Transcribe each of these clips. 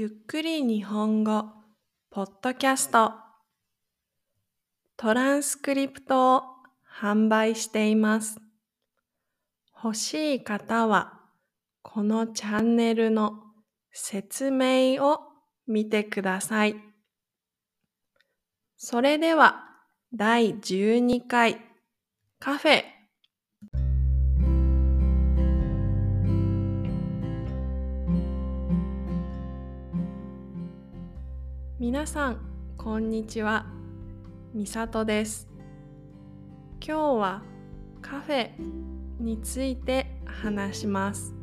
ゆっくり日本語ポッドキャストトランスクリプトを販売しています。欲しい方はこのチャンネルの説明を見てください。それでは第12回カフェ皆さん、こんにちは。みさとです。今日はカフェについて話します。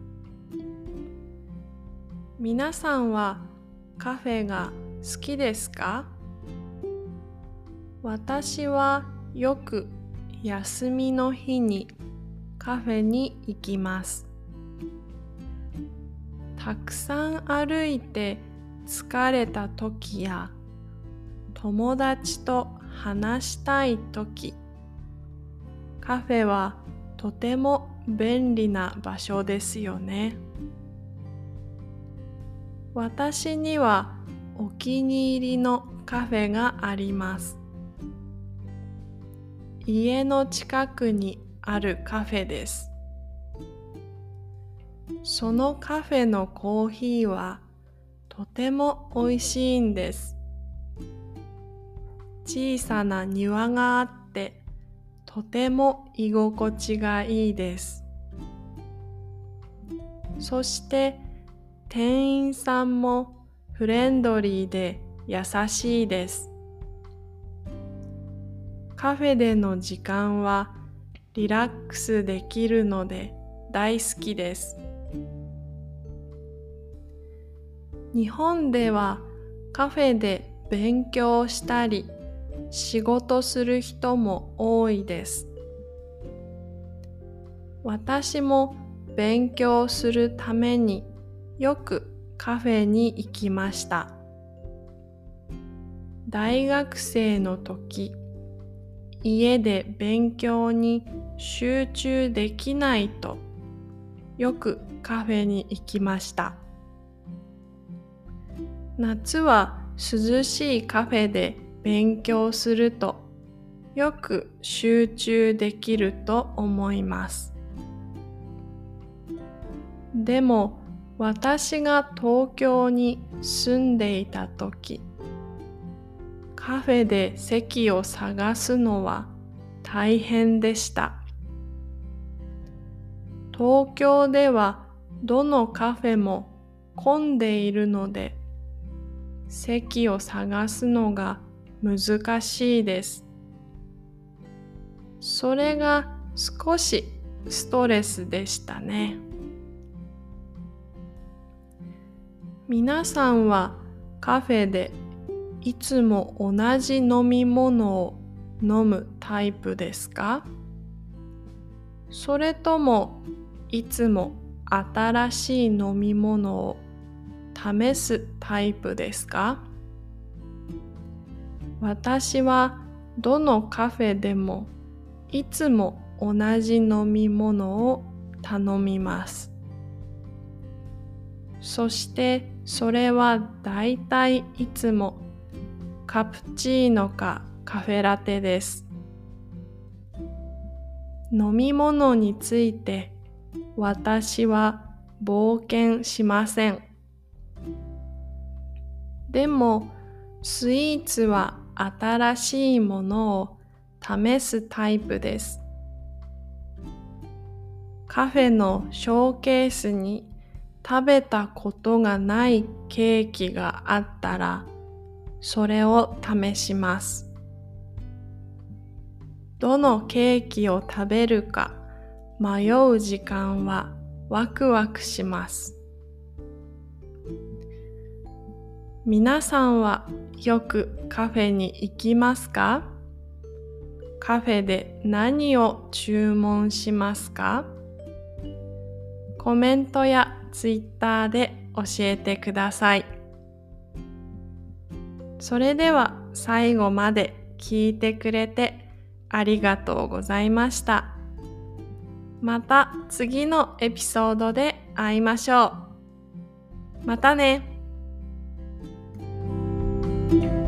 皆さんはカフェが好きですか？私はよく休みの日にカフェに行きます。たくさん歩いて疲れた時や友達と話したい時カフェはとても便利な場所ですよね。私にはお気に入りのカフェがあります。家の近くにあるカフェです。そのカフェのコーヒーはとても美味しいんです。小さな庭があってとても居心地がいいです。そして店員さんもフレンドリーで優しいです。カフェでの時間はリラックスできるので大好きです。日本ではカフェで勉強したり仕事する人も多いです。私も勉強するためによくカフェに行きました。大学生の時、家で勉強に集中できないとよくカフェに行きました。夏は涼しいカフェで勉強するとよく集中できると思います。でも私が東京に住んでいた時カフェで席を探すのは大変でした。東京ではどのカフェも混んでいるので席を探すのが難しいです。それが少しストレスでしたね。皆さんはカフェでいつも同じ飲み物を飲むタイプですか？それともいつも新しい飲み物を試すタイプですか？私はどのカフェでもいつも同じ飲み物を頼みます。そしてそれはだいたいいつもカプチーノかカフェラテです。飲み物について私は冒険しません。でもスイーツは新しいものを試すタイプです。カフェのショーケースに食べたことがないケーキがあったらそれを試します。どのケーキを食べるか迷う時間はワクワクします。皆さんはよくカフェに行きますか？カフェで何を注文しますか？コメントやツイッターで教えてください。それでは最後まで聞いてくれてありがとうございました。また次のエピソードで会いましょう。またね。ます。